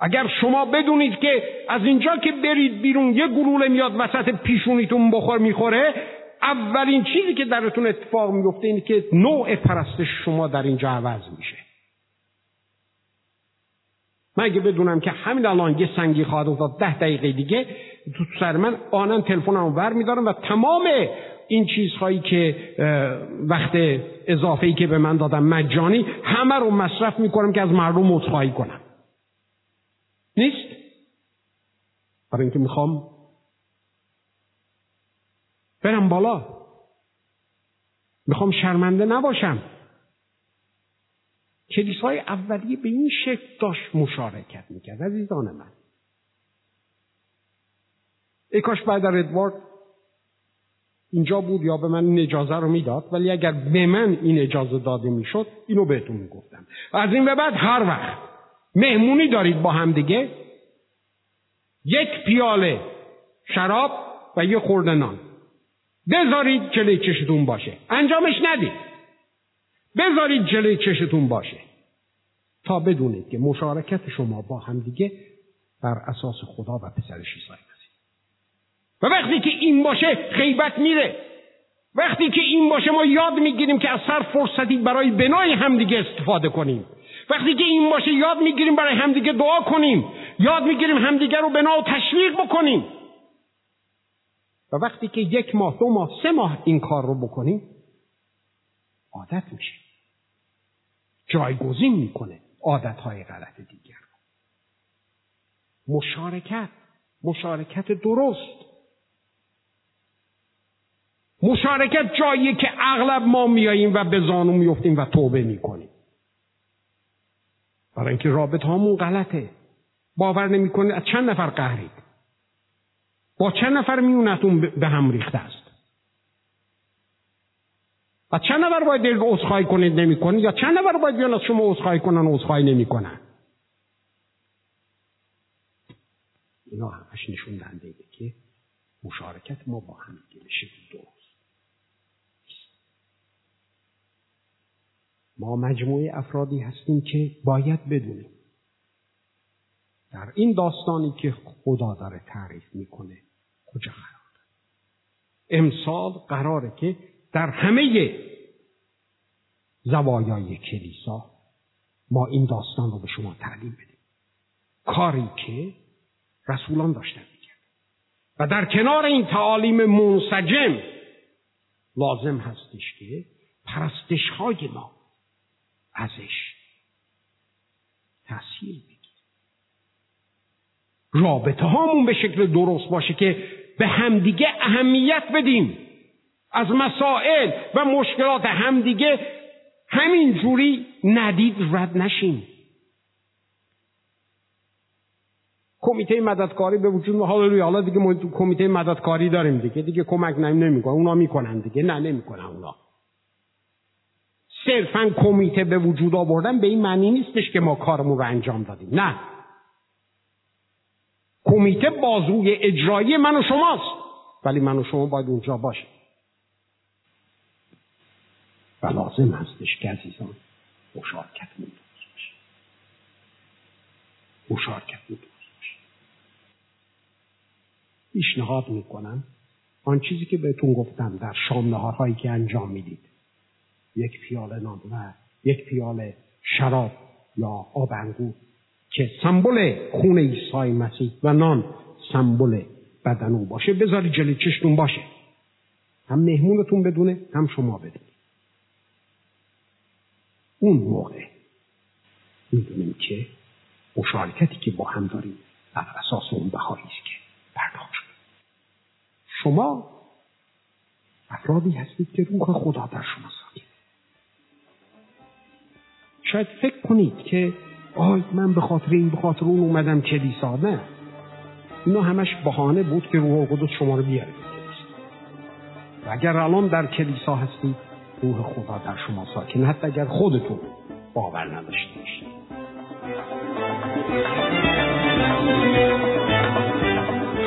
اگر شما بدونید که از اینجا که برید بیرون یه گلوله میاد وسط پیشونیتون بخور می‌خوره اولین چیزی که درتون اتفاق میفته اینه که نوع پرستش شما در اینجا عوض میشه. من اگه بدونم که همین الان یه سنگی خواهد افتاد ده دقیقه دیگه تو سر من آنن تلفنمو ور میدارم و تمام این چیزهایی که وقت اضافه ای که به من دادم مجانی همه رو مصرف می‌کنم که از مردم عذرخواهی کنم. نیست برای اینکه می‌خوام. برم بالا. می‌خوام شرمنده نباشم. کلیسای اولیه به این شکل داشت مشارکت می‌کرد عزیزان من. ای کاش بعد ادوارد اینجا بود یا به من این اجازه رو می‌داد ولی اگر به من این اجازه داده می‌شد اینو بهتون می‌گفتم. از این به بعد هر وقت مهمونی دارید با هم دیگه. یک پیاله شراب و یه خورده نان. بذارید جلوی چشتون باشه. انجامش ندید. بذارید جلوی چشتون باشه. تا بدونید که مشارکت شما با همدیگه بر اساس خدا و پسرش عیسی و وقتی که این باشه غیبت میره. وقتی که این باشه ما یاد می‌گیریم که از هر فرصتی برای بنای همدیگه استفاده کنیم. وقتی که این باشه یاد می‌گیریم برای همدیگه دعا کنیم. یاد می‌گیریم همدیگه رو بنا و تشویق بکنیم. و وقتی که یک ماه دو ماه سه ماه این کار رو بکنیم عادت میشه. جایگزین می‌کنه عادتهای غلط دیگر مشارکت مشارکت درست. مشارکت جایی که اغلب ما میاییم و به زانو میفتیم و توبه می‌کنیم. برای اینکه رابط هامون غلطه. باور نمی‌کنید از چند نفر قهرید. با چند نفر میونتون به هم ریخته است. و چند نفر باید دل عذرخواهی کنید نمی‌کنید؟ یا چند نفر باید بیان از شما عذرخواهی کنن عذرخواهی نمی‌کنن؟ اینا همش نشون دهنده که مشارکت ما با هم به شکل ما مجموعه افرادی هستیم که باید بدونیم. در این داستانی که خدا داره تعریف می‌کنه کجا قرار؟ امسال قراره که در همه زوایای کلیسا ما این داستان رو به شما تعلیم بدیم. کاری که رسولان داشتن می‌کرد و در کنار این تعالیم منسجم لازم هستش که پرستش های ما ازش تاثیر بگیر رابطه هامون به شکل درست باشه که به همدیگه اهمیت بدیم. از مسائل و مشکلات همدیگه همین جوری ندید رد نشیم. کمیته مددکاری به وجود حالا حالا دیگه کمیته مددکاری داریم دیگه. دیگه کمک نمی نمی‌کنه. اونا می‌کنن دیگه. نه نمی‌کنن اونا. صرفا کمیته به وجود آوردن به این معنی نیستش که ما کارمون رو انجام دادیم. نه. کمیته بازوی اجرایی من و شماست. ولی من و شما باید اونجا باشیم. و لازم هستش که عزیزان مشارکت درست باشه مشارکت باشه پیشنهاد می‌کنم آن چیزی که بهتون گفتم در شام نهارهایی که انجام می‌دید. یک پیاله نان و یک پیاله شراب یا آب انگور که سمبل خون عیسی مسیح و نان سمبل بدن او باشه. بذاری جلوی چشتون باشه. هم مهمونتون بدونه هم شما بدونید. اون موقع می‌دونیم که مشارکتی که با هم داریم بر اساس اون بهایی است که پرداخت شده. شما افرادی هستید که روح خدا در شما ساکن شاید فکر کنید که آی من به خاطر این به خاطر اون اومدم کلیسا. نه. اینا همش بهانه بود که روح قدس شما رو بیاره. و اگر الان در کلیسا هستید روح خدا در شما ساکن. حتی اگر خودتون باور نداشته باشید.